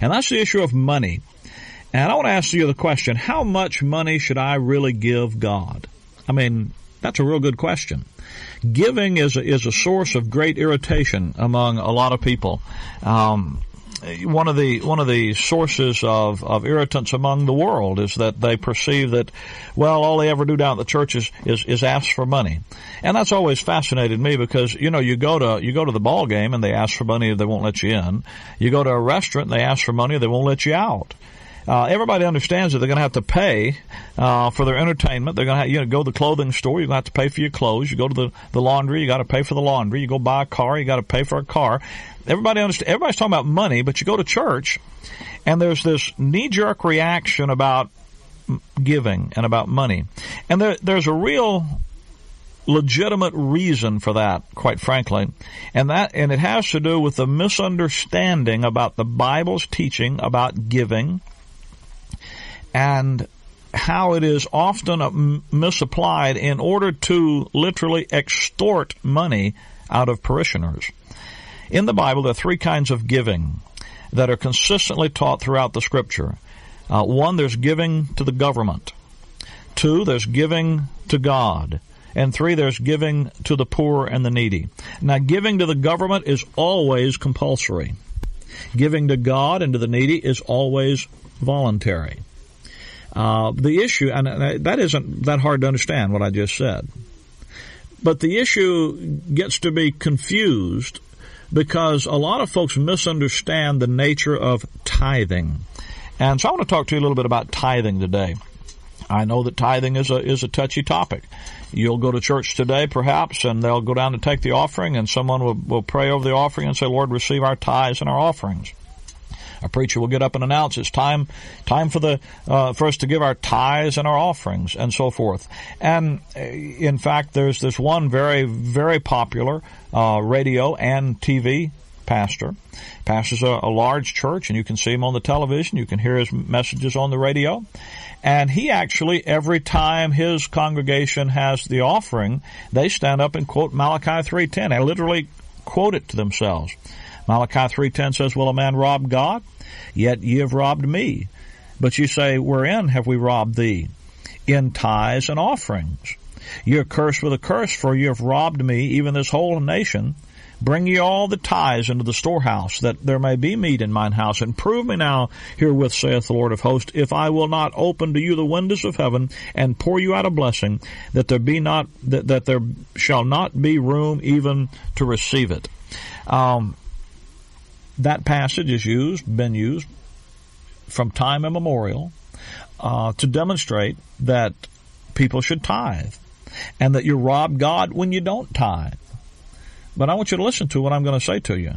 And that's the issue of money. And I want to ask you the question how much money should I really give God? I mean, that's a real good question. Giving is a, is a source of great irritation among a lot of people. Um, one of the one of the sources of, of irritants among the world is that they perceive that well all they ever do down at the church is, is, is ask for money. And that's always fascinated me because you know you go to you go to the ball game and they ask for money they won't let you in. You go to a restaurant and they ask for money they won't let you out. Uh, everybody understands that they're going to have to pay uh, for their entertainment. They're going to you know go to the clothing store. You're going to have to pay for your clothes. You go to the, the laundry. You got to pay for the laundry. You go buy a car. You got to pay for a car. Everybody understands. Everybody's talking about money, but you go to church, and there's this knee jerk reaction about giving and about money, and there, there's a real legitimate reason for that, quite frankly. And that, and it has to do with the misunderstanding about the Bible's teaching about giving and how it is often misapplied in order to literally extort money out of parishioners. In the Bible, there are three kinds of giving that are consistently taught throughout the scripture. Uh, one, there's giving to the government. Two, there's giving to God. And three, there's giving to the poor and the needy. Now, giving to the government is always compulsory. Giving to God and to the needy is always voluntary. Uh, the issue, and that isn't that hard to understand what I just said, but the issue gets to be confused because a lot of folks misunderstand the nature of tithing. And so I want to talk to you a little bit about tithing today. I know that tithing is a is a touchy topic. You'll go to church today, perhaps, and they'll go down to take the offering, and someone will, will pray over the offering and say, "Lord, receive our tithes and our offerings." A preacher will get up and announce it's time, time for the uh, for us to give our tithes and our offerings and so forth. And uh, in fact, there's this one very very popular uh, radio and TV pastor. Pastors a, a large church, and you can see him on the television. You can hear his messages on the radio. And he actually, every time his congregation has the offering, they stand up and quote Malachi 3.10. They literally quote it to themselves. Malachi 3.10 says, Will a man rob God? Yet ye have robbed me. But you say, Wherein have we robbed thee? In tithes and offerings. You're cursed with a curse, for you have robbed me, even this whole nation. Bring ye all the tithes into the storehouse, that there may be meat in mine house, and prove me now herewith, saith the Lord of hosts, if I will not open to you the windows of heaven, and pour you out a blessing, that there be not that, that there shall not be room even to receive it. Um, that passage is used, been used from time immemorial uh, to demonstrate that people should tithe and that you rob God when you don't tithe. But I want you to listen to what I'm going to say to you.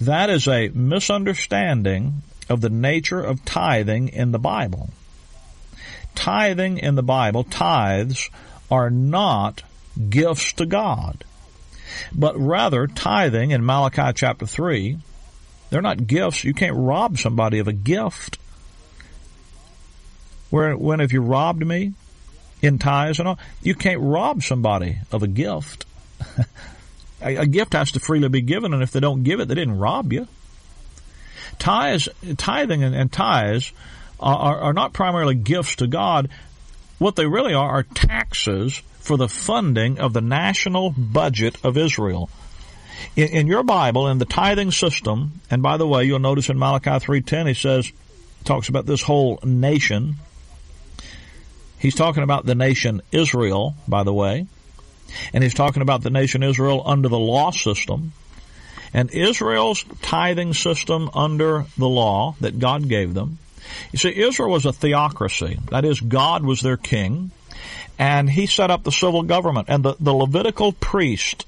That is a misunderstanding of the nature of tithing in the Bible. Tithing in the Bible, tithes are not gifts to God, but rather tithing in Malachi chapter 3 they're not gifts. You can't rob somebody of a gift. Where when have you robbed me in tithes and all? You can't rob somebody of a gift. a, a gift has to freely be given, and if they don't give it, they didn't rob you. Tithes, tithing and, and tithes are, are not primarily gifts to God. What they really are are taxes for the funding of the national budget of Israel. In, in your Bible, in the tithing system, and by the way, you'll notice in Malachi 3.10, he says, talks about this whole nation. He's talking about the nation Israel, by the way. And he's talking about the nation Israel under the law system. And Israel's tithing system under the law that God gave them. You see, Israel was a theocracy. That is, God was their king. And he set up the civil government. And the, the Levitical priest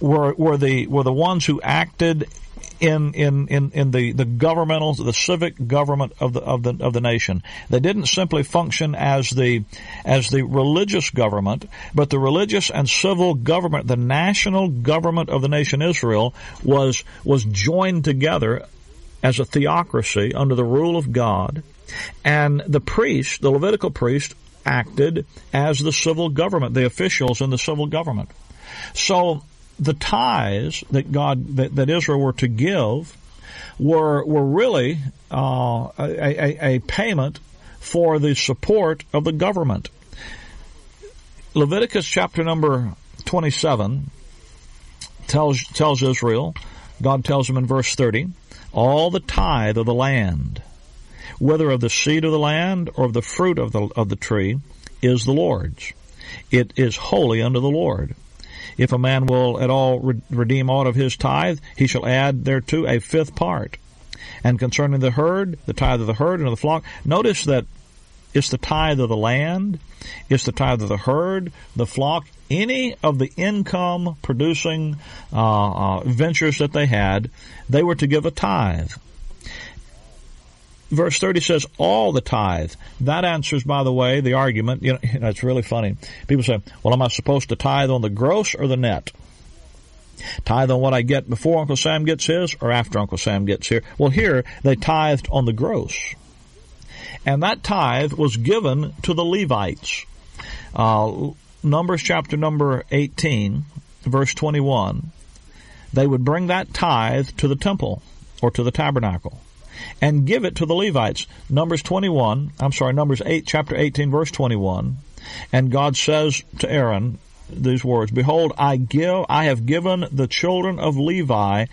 were were the were the ones who acted in, in, in, in the, the governmental, the civic government of the, of the, of the nation. They didn't simply function as the, as the religious government, but the religious and civil government, the national government of the nation Israel was, was joined together as a theocracy under the rule of God. And the priest, the Levitical priest, acted as the civil government, the officials in the civil government. So the tithes that God that, that Israel were to give were were really uh, a, a, a payment for the support of the government. Leviticus chapter number twenty seven tells tells Israel, God tells them in verse thirty, all the tithe of the land, whether of the seed of the land or of the fruit of the of the tree, is the Lord's. It is holy unto the Lord. If a man will at all re- redeem aught of his tithe, he shall add thereto a fifth part. And concerning the herd, the tithe of the herd and of the flock, notice that it's the tithe of the land, it's the tithe of the herd, the flock, any of the income producing uh, uh, ventures that they had, they were to give a tithe verse 30 says all the tithe. That answers, by the way, the argument. You know, it's really funny. People say, well, am I supposed to tithe on the gross or the net? Tithe on what I get before Uncle Sam gets his or after Uncle Sam gets here? Well, here they tithed on the gross. And that tithe was given to the Levites. Uh, Numbers chapter number 18, verse 21. They would bring that tithe to the temple or to the tabernacle and give it to the Levites. Numbers 21, I'm sorry, Numbers 8, chapter 18, verse 21. And God says to Aaron these words, Behold, I give, I have given the children of Levi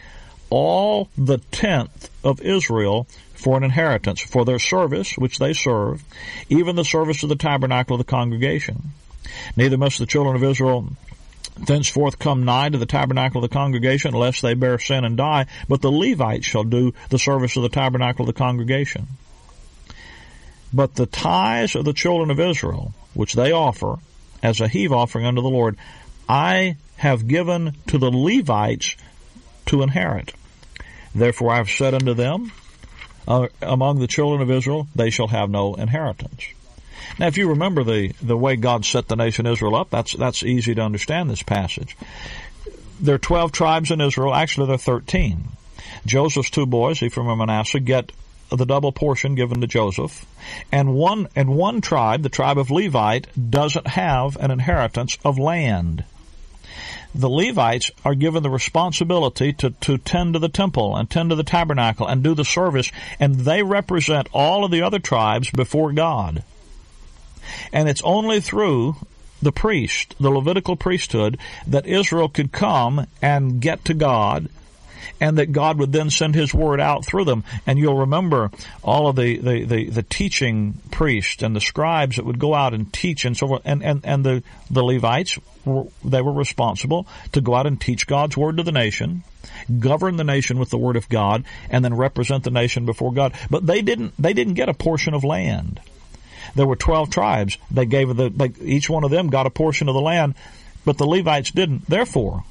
all the tenth of Israel for an inheritance, for their service which they serve, even the service of the tabernacle of the congregation. Neither must the children of Israel thenceforth come nigh to the tabernacle of the congregation, lest they bear sin and die. But the Levites shall do the service of the tabernacle of the congregation. But the tithes of the children of Israel, which they offer as a heave offering unto the Lord, I have given to the Levites to inherit. Therefore I have said unto them, uh, among the children of Israel, they shall have no inheritance. Now, if you remember the, the way God set the nation Israel up, that's, that's easy to understand this passage. There are 12 tribes in Israel. Actually, there are 13. Joseph's two boys, Ephraim and Manasseh, get the double portion given to Joseph. And one, and one tribe, the tribe of Levite, doesn't have an inheritance of land the Levites are given the responsibility to, to tend to the temple and tend to the tabernacle and do the service, and they represent all of the other tribes before God. And it's only through the priest, the Levitical priesthood, that Israel could come and get to God and that God would then send His word out through them. And you'll remember all of the, the, the, the teaching priests and the scribes that would go out and teach and so forth. And, and, and the, the Levites, were, they were responsible to go out and teach God's word to the nation, govern the nation with the word of God, and then represent the nation before God. But they didn't, they didn't get a portion of land. There were 12 tribes. They gave the, they, each one of them got a portion of the land, but the Levites didn't. Therefore,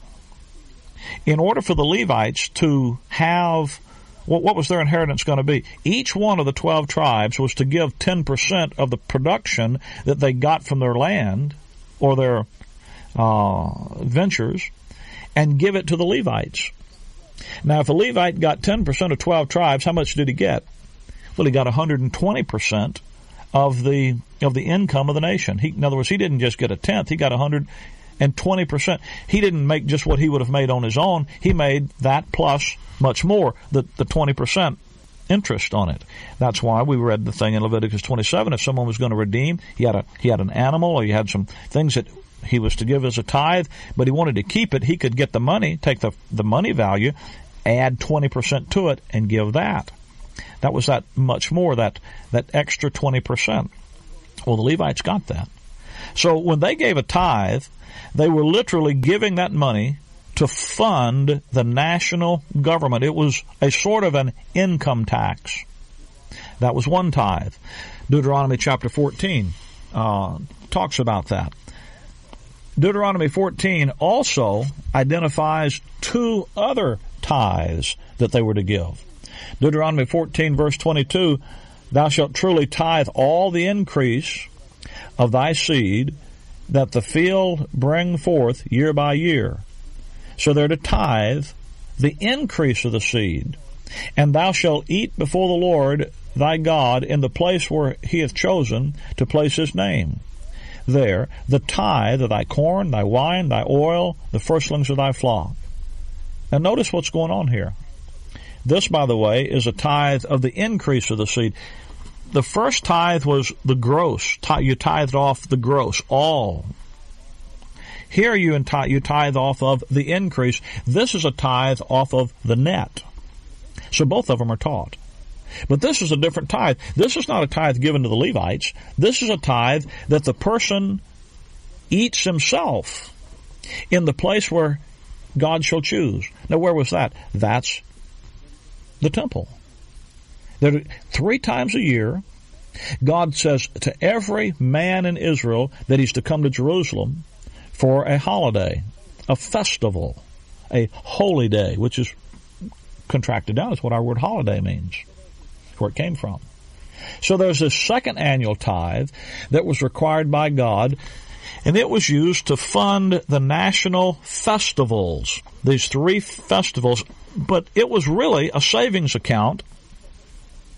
in order for the Levites to have what, what was their inheritance going to be? Each one of the 12 tribes was to give 10% of the production that they got from their land or their uh, ventures and give it to the Levites. Now, if a Levite got 10% of 12 tribes, how much did he get? Well, he got 120% of the of the income of the nation. He, in other words, he didn't just get a tenth; he got a hundred and twenty percent. He didn't make just what he would have made on his own. He made that plus much more, the the twenty percent interest on it. That's why we read the thing in Leviticus 27. If someone was going to redeem, he had a he had an animal or he had some things that he was to give as a tithe, but he wanted to keep it. He could get the money, take the the money value, add 20% to it, and give that. That was that much more, that, that extra 20%. Well, the Levites got that. So when they gave a tithe, they were literally giving that money to fund the national government. It was a sort of an income tax. That was one tithe. Deuteronomy chapter 14 uh, talks about that. Deuteronomy 14 also identifies two other tithes that they were to give. Deuteronomy 14 verse 22, thou shalt truly tithe all the increase of thy seed that the field bring forth year by year. So they're to tithe the increase of the seed. And thou shalt eat before the Lord thy God in the place where he hath chosen to place his name. There, the tithe of thy corn, thy wine, thy oil, the firstlings of thy flock. Now notice what's going on here. This, by the way, is a tithe of the increase of the seed. The first tithe was the gross. You tithed off the gross, all. Here you, you tithe off of the increase. This is a tithe off of the net. So both of them are taught. But this is a different tithe. This is not a tithe given to the Levites. This is a tithe that the person eats himself in the place where God shall choose. Now, where was that? That's the temple. There, three times a year, God says to every man in Israel that he's to come to Jerusalem for a holiday, a festival, a holy day, which is contracted down. Is what our word holiday means. Where it came from. So there's this second annual tithe that was required by God, and it was used to fund the national festivals. These three festivals, but it was really a savings account.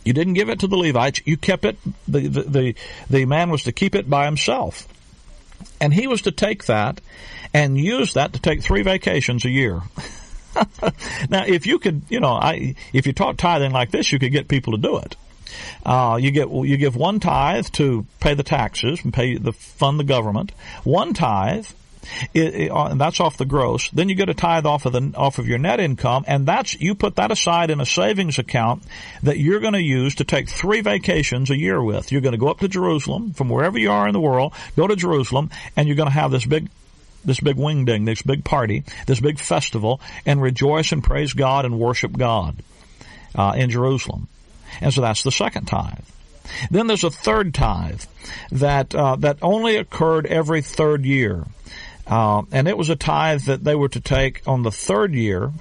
You didn't give it to the Levites. You kept it. The, the, the, the man was to keep it by himself. And he was to take that and use that to take three vacations a year. now, if you could, you know, I, if you taught tithing like this, you could get people to do it. Uh, you get you give one tithe to pay the taxes and pay the fund the government. One tithe, it, it, uh, that's off the gross. Then you get a tithe off of the off of your net income, and that's you put that aside in a savings account that you're going to use to take three vacations a year with. You're going to go up to Jerusalem from wherever you are in the world, go to Jerusalem, and you're going to have this big this big wing ding, this big party, this big festival, and rejoice and praise God and worship God uh, in Jerusalem. And so that's the second tithe. Then there's a third tithe that uh, that only occurred every third year, uh, and it was a tithe that they were to take on the third year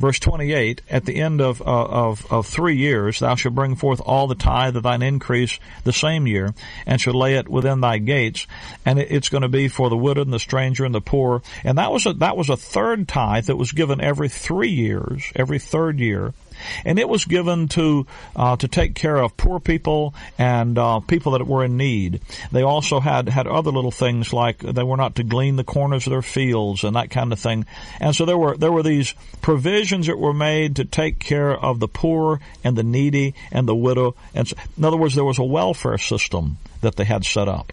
verse 28, at the end of, uh, of, of three years, thou shalt bring forth all the tithe of thine increase the same year, and shall lay it within thy gates, and it, it's going to be for the widow and the stranger and the poor. And that was a, that was a third tithe that was given every three years, every third year and it was given to uh, to take care of poor people and uh, people that were in need. They also had had other little things like they were not to glean the corners of their fields and that kind of thing. And so there were there were these provisions that were made to take care of the poor and the needy and the widow. And so, in other words, there was a welfare system that they had set up.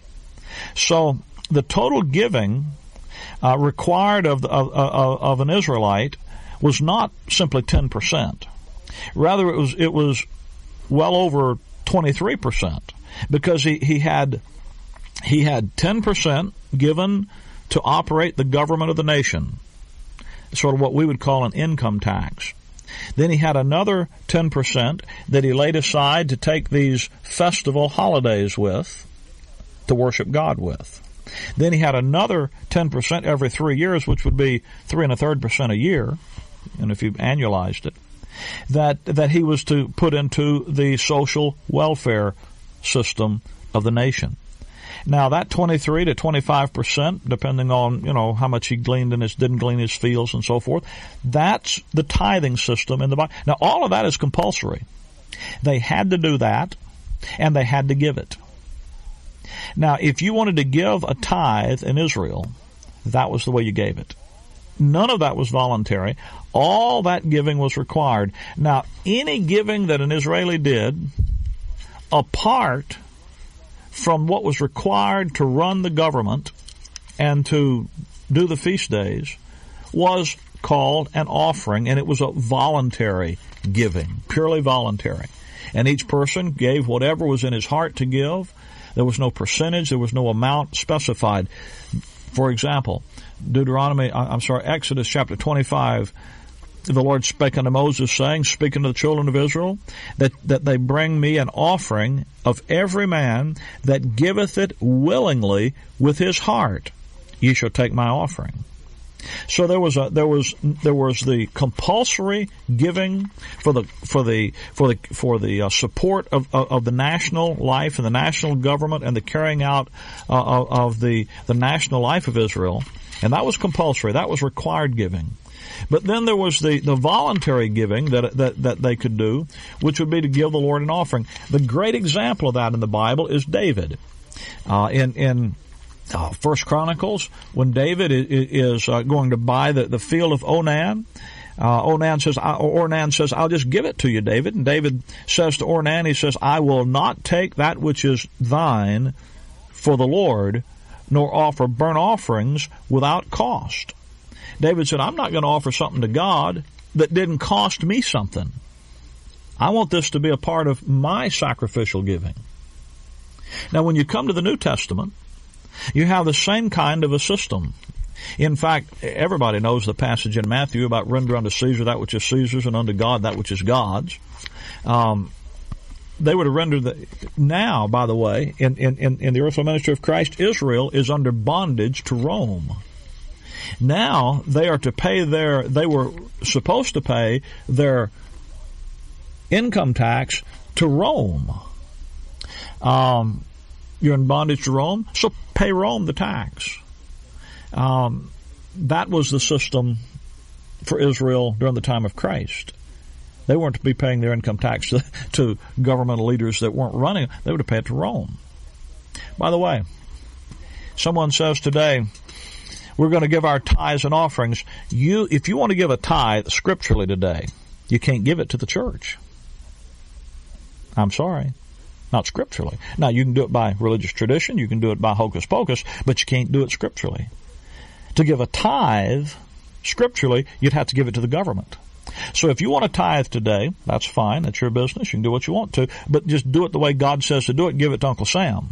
So the total giving uh, required of, of, of, of an Israelite was not simply 10%. Rather, it was it was well over twenty three percent because he, he had he had ten percent given to operate the government of the nation, sort of what we would call an income tax. Then he had another 10% that he laid aside to take these festival holidays with, to worship God with. Then he had another 10% every three years, which would be three and a third percent a year, and if you annualized it that that he was to put into the social welfare system of the nation. Now that 23 to 25 percent, depending on you know how much he gleaned in his didn't glean his fields and so forth, that's the tithing system in the Bible. Now all of that is compulsory. They had to do that, and they had to give it. Now, if you wanted to give a tithe in Israel, that was the way you gave it. None of that was voluntary. All that giving was required. Now, any giving that an Israeli did, apart from what was required to run the government and to do the feast days, was called an offering, and it was a voluntary giving, purely voluntary. And each person gave whatever was in his heart to give. There was no percentage, there was no amount specified. For example, Deuteronomy, I'm sorry, Exodus chapter 25, the Lord spake unto Moses, saying, speaking to the children of Israel, that, that they bring me an offering of every man that giveth it willingly with his heart. Ye shall take my offering. So there was a there was there was the compulsory giving for the for the for the for the uh, support of, of, of the national life and the national government and the carrying out uh, of, the the national life of Israel, and that was compulsory. That was required giving. But then there was the, the voluntary giving that, that, that they could do, which would be to give the Lord an offering. The great example of that in the Bible is David. Uh, in, in uh, First Chronicles, when David is, uh, going to buy the, the field of Onan. uh, Ornan says, Ornan says, I'll just give it to you, David. And David says to Ornan, he says, I will not take that which is thine for the Lord, nor offer burnt offerings without cost. David said, I'm not going to offer something to God that didn't cost me something. I want this to be a part of my sacrificial giving. Now, when you come to the New Testament, you have the same kind of a system. In fact, everybody knows the passage in Matthew about render unto Caesar that which is Caesar's and unto God that which is God's. Um, they were to render the, now, by the way, in, in, in the earthly ministry of Christ, Israel is under bondage to Rome. Now they are to pay their, they were supposed to pay their income tax to Rome. Um, you're in bondage to Rome, so pay Rome the tax. Um, that was the system for Israel during the time of Christ. They weren't to be paying their income tax to, to governmental leaders that weren't running. They would have paid to Rome. By the way, someone says today, we're going to give our tithes and offerings. You, if you want to give a tithe scripturally today, you can't give it to the church. I'm sorry not scripturally. Now, you can do it by religious tradition, you can do it by hocus pocus, but you can't do it scripturally. To give a tithe, scripturally, you'd have to give it to the government. So if you want to tithe today, that's fine. That's your business. You can do what you want to, but just do it the way God says to do it. Give it to Uncle Sam.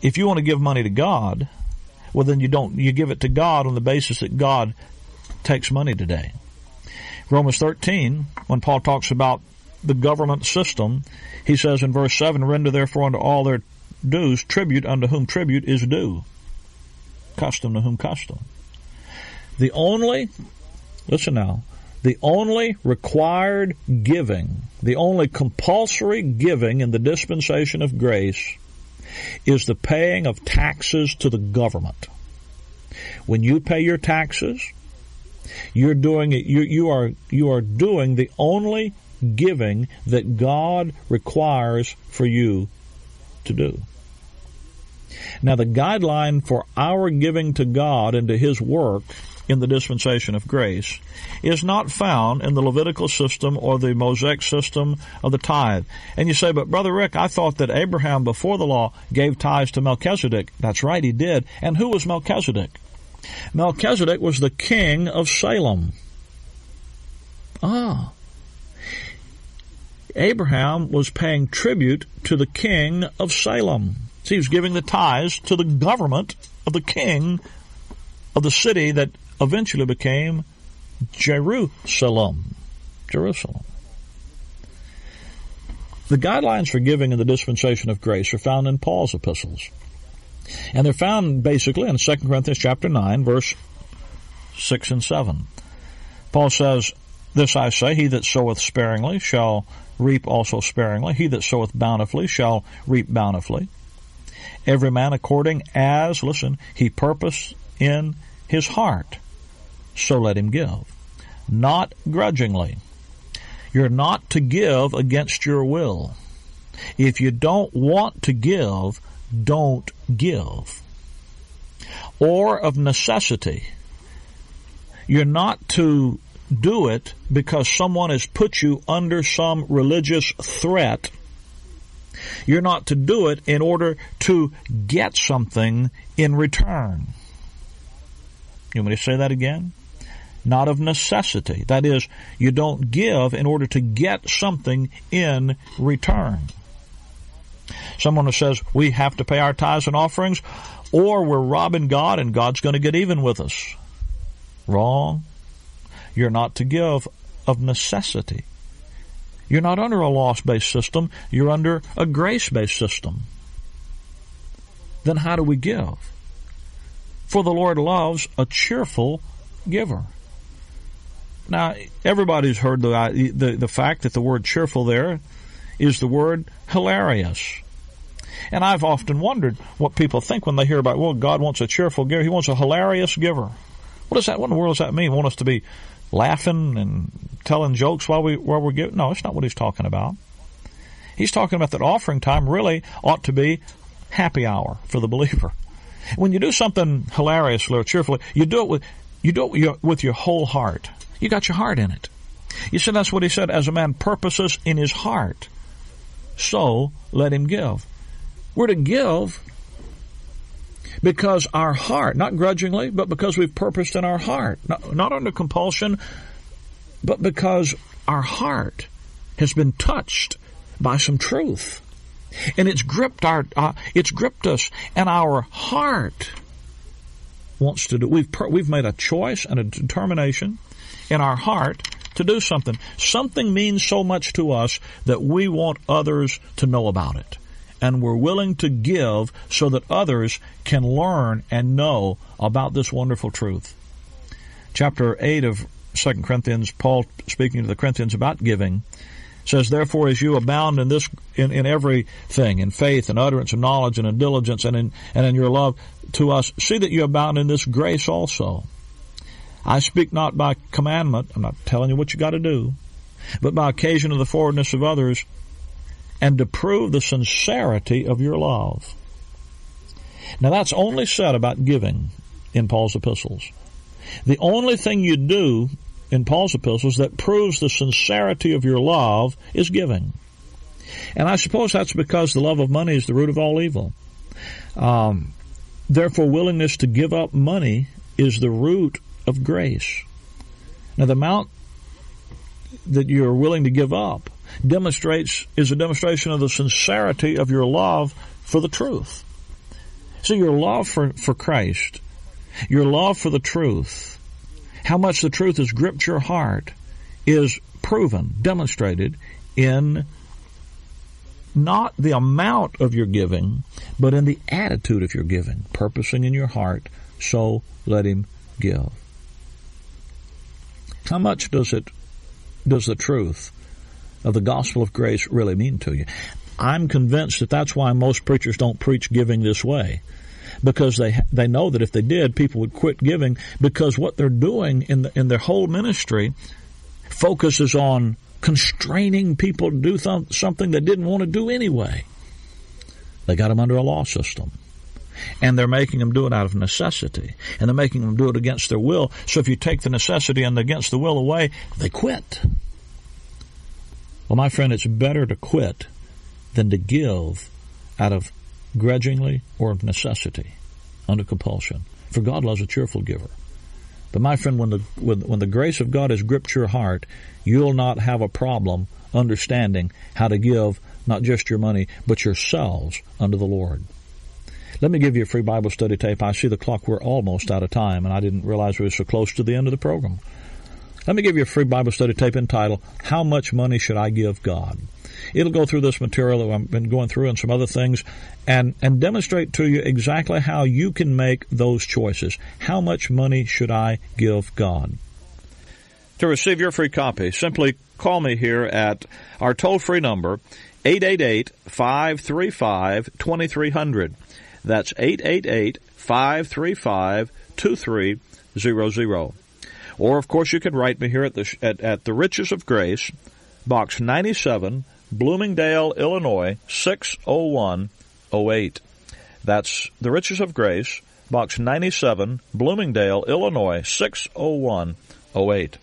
If you want to give money to God, well then you don't, you give it to God on the basis that God takes money today. Romans 13, when Paul talks about the government system, he says in verse 7, Render therefore unto all their dues tribute unto whom tribute is due, custom to whom custom. The only, listen now, the only required giving, the only compulsory giving in the dispensation of grace is the paying of taxes to the government. When you pay your taxes, you're doing it, you, you are, you are doing the only giving that God requires for you to do. Now, the guideline for our giving to God and to His work in the dispensation of grace is not found in the Levitical system or the Mosaic system of the tithe. And you say, but Brother Rick, I thought that Abraham before the law gave tithes to Melchizedek. That's right, he did. And who was Melchizedek? Melchizedek was the king of Salem. Ah. Abraham was paying tribute to the king of Salem. So he was giving the tithes to the government of the king of the city that eventually became Jerusalem. Jerusalem. The guidelines for giving in the dispensation of grace are found in Paul's epistles. And they're found basically in 2 Corinthians chapter 9, verse 6 and 7. Paul says, This I say, he that soweth sparingly shall reap also sparingly. He that soweth bountifully shall reap bountifully. Every man according as, listen, he purpose in his heart, so let him give. Not grudgingly. You're not to give against your will. If you don't want to give, don't give. Or of necessity. You're not to do it because someone has put you under some religious threat. You're not to do it in order to get something in return. You want me to say that again? Not of necessity. That is, you don't give in order to get something in return. Someone who says we have to pay our tithes and offerings, or we're robbing God and God's going to get even with us. Wrong. You're not to give of necessity. You're not under a loss based system, you're under a grace based system. Then how do we give? for the Lord loves a cheerful giver. Now, everybody's heard the, the, the fact that the word cheerful there is the word hilarious. And I've often wondered what people think when they hear about, well, God wants a cheerful giver. He wants a hilarious giver. What does that, what in the world does that mean? Want us to be laughing and telling jokes while we, while we're giving? No, it's not what he's talking about. He's talking about that offering time really ought to be happy hour for the believer. When you do something hilariously or cheerfully, you do it with, you do it with your, with your whole heart. You got your heart in it. You see, that's what he said, as a man purposes in his heart, so let him give. We're to give because our heart, not grudgingly, but because we've purposed in our heart, not, not under compulsion, but because our heart has been touched by some truth. And it's gripped our, uh, it's gripped us, and our heart wants to do. We've we've made a choice and a determination in our heart to do something. Something means so much to us that we want others to know about it, and we're willing to give so that others can learn and know about this wonderful truth. Chapter eight of Second Corinthians, Paul speaking to the Corinthians about giving says, Therefore, as you abound in this, in, in everything, in faith and utterance and knowledge and in diligence and in, and in your love to us, see that you abound in this grace also. I speak not by commandment, I'm not telling you what you got to do, but by occasion of the forwardness of others, and to prove the sincerity of your love. Now that's only said about giving in Paul's epistles. The only thing you do in Paul's epistles that proves the sincerity of your love is giving. And I suppose that's because the love of money is the root of all evil. Um, therefore, willingness to give up money is the root of grace. Now, the amount that you're willing to give up demonstrates is a demonstration of the sincerity of your love for the truth. So your love for, for Christ, your love for the truth, how much the truth has gripped your heart is proven, demonstrated in not the amount of your giving, but in the attitude of your giving, purposing in your heart, so let him give. How much does it, does the truth of the gospel of grace really mean to you? I'm convinced that that's why most preachers don't preach giving this way because they they know that if they did, people would quit giving because what they're doing in the, in their whole ministry focuses on constraining people to do th- something they didn't want to do anyway. They got them under a law system. And they're making them do it out of necessity. And they're making them do it against their will. So if you take the necessity and against the will away, they quit. Well, my friend, it's better to quit than to give out of grudgingly, or of necessity, under compulsion. For God loves a cheerful giver. But my friend, when the when, when the grace of God has gripped your heart, you'll not have a problem understanding how to give not just your money, but yourselves unto the Lord. Let me give you a free Bible study tape. I see the clock. We're almost out of time, and I didn't realize we were so close to the end of the program. Let me give you a free Bible study tape entitled, How Much Money Should I Give God? It'll go through this material that I've been going through and some other things and, and demonstrate to you exactly how you can make those choices. How much money should I give God? To receive your free copy, simply call me here at our toll free number, 888 535 2300. That's 888 535 2300. Or, of course, you can write me here at the, at, at the Riches of Grace, Box 97, Bloomingdale, Illinois 60108. That's the Riches of Grace, Box 97, Bloomingdale, Illinois 60108.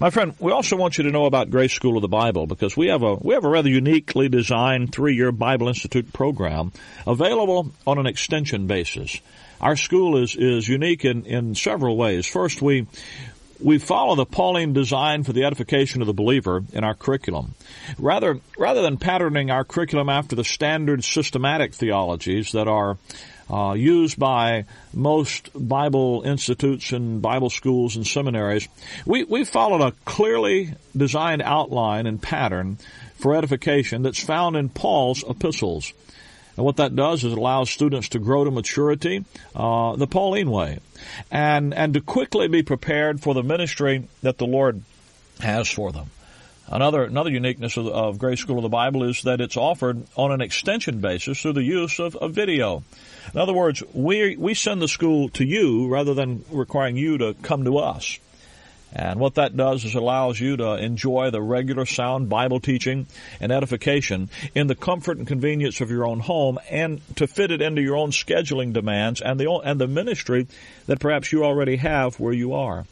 My friend, we also want you to know about Grace School of the Bible because we have a we have a rather uniquely designed three-year Bible Institute program available on an extension basis. Our school is is unique in in several ways. First, we we follow the Pauline design for the edification of the believer in our curriculum. Rather, rather than patterning our curriculum after the standard systematic theologies that are uh, used by most Bible institutes and Bible schools and seminaries, we, we followed a clearly designed outline and pattern for edification that's found in Paul's epistles. And what that does is it allows students to grow to maturity uh, the Pauline way and, and to quickly be prepared for the ministry that the Lord has for them. Another another uniqueness of, of, Grace School of the Bible is that it's offered on an extension basis through the use of, of video. In other words, we we send the school to you rather than requiring you to come to us. And what that does is allows you to enjoy the regular sound Bible teaching and edification in the comfort and convenience of your own home and to fit it into your own scheduling demands and the, and the ministry that perhaps you already have where you are.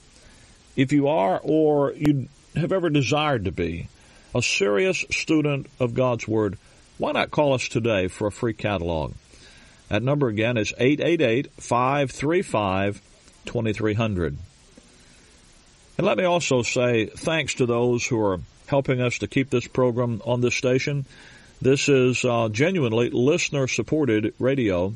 If you are or you have ever desired to be a serious student of God's Word, why not call us today for a free catalog? That number again is 888 535 2300. And let me also say thanks to those who are helping us to keep this program on this station. This is uh, genuinely listener supported radio.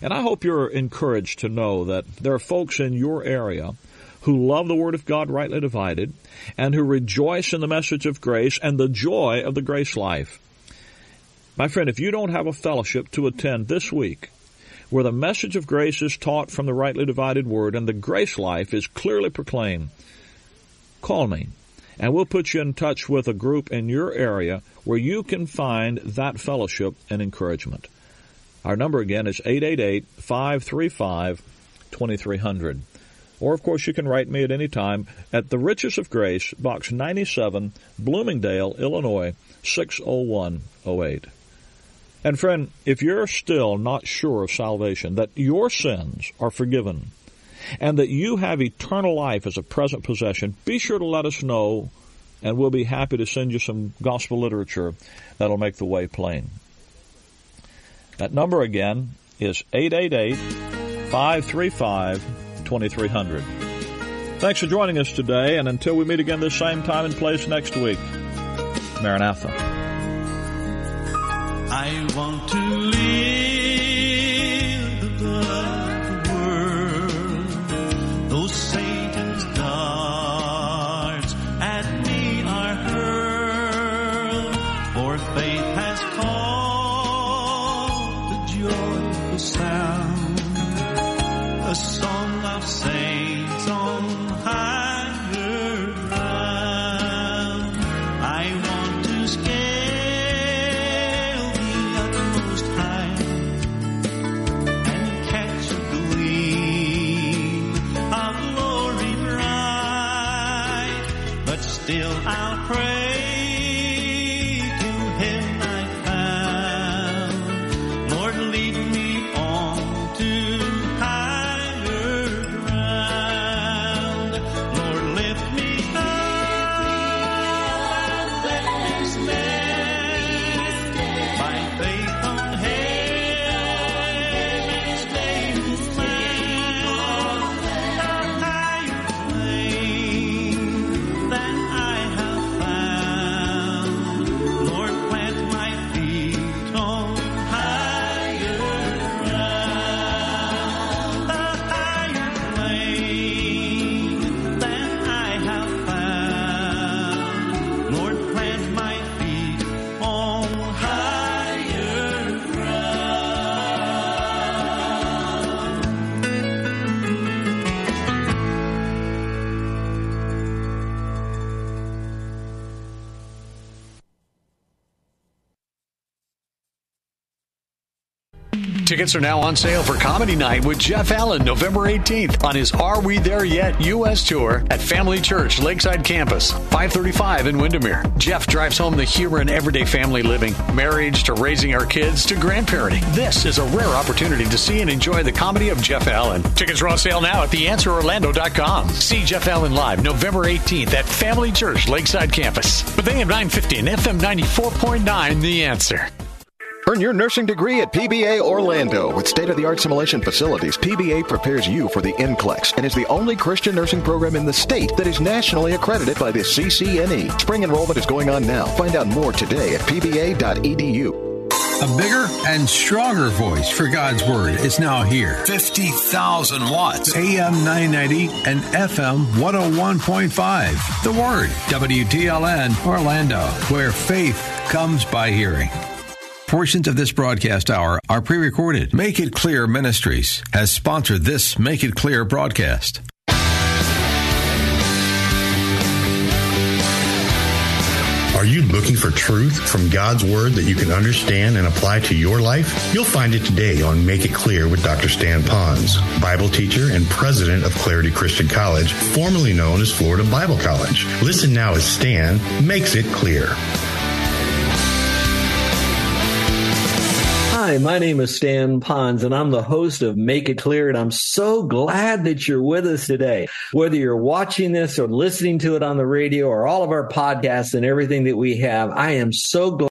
And I hope you're encouraged to know that there are folks in your area who love the Word of God rightly divided and who rejoice in the message of grace and the joy of the grace life. My friend, if you don't have a fellowship to attend this week where the message of grace is taught from the rightly divided Word and the grace life is clearly proclaimed, call me and we'll put you in touch with a group in your area where you can find that fellowship and encouragement. Our number again is 888-535-2300. Or, of course, you can write me at any time at The Riches of Grace, Box 97, Bloomingdale, Illinois, 60108. And friend, if you're still not sure of salvation, that your sins are forgiven, and that you have eternal life as a present possession, be sure to let us know, and we'll be happy to send you some gospel literature that'll make the way plain. That number again is 888 535 2300. Thanks for joining us today, and until we meet again this same time and place next week, Maranatha. I want to live Tickets are now on sale for Comedy Night with Jeff Allen November 18th on his Are We There Yet U.S. tour at Family Church Lakeside Campus, 535 in Windermere. Jeff drives home the humor in everyday family living, marriage to raising our kids to grandparenting. This is a rare opportunity to see and enjoy the comedy of Jeff Allen. Tickets are on sale now at theanswerorlando.com. See Jeff Allen live November 18th at Family Church Lakeside Campus with AM 950 and FM 94.9 The Answer. Earn your nursing degree at PBA Orlando. With state of the art simulation facilities, PBA prepares you for the NCLEX and is the only Christian nursing program in the state that is nationally accredited by the CCNE. Spring enrollment is going on now. Find out more today at pba.edu. A bigger and stronger voice for God's Word is now here. 50,000 watts. AM 990 and FM 101.5. The Word, WTLN Orlando, where faith comes by hearing. Portions of this broadcast hour are pre recorded. Make It Clear Ministries has sponsored this Make It Clear broadcast. Are you looking for truth from God's Word that you can understand and apply to your life? You'll find it today on Make It Clear with Dr. Stan Pons, Bible teacher and president of Clarity Christian College, formerly known as Florida Bible College. Listen now as Stan makes it clear. Hi, my name is Stan Pons, and I'm the host of Make It Clear, and I'm so glad that you're with us today. Whether you're watching this or listening to it on the radio or all of our podcasts and everything that we have, I am so glad.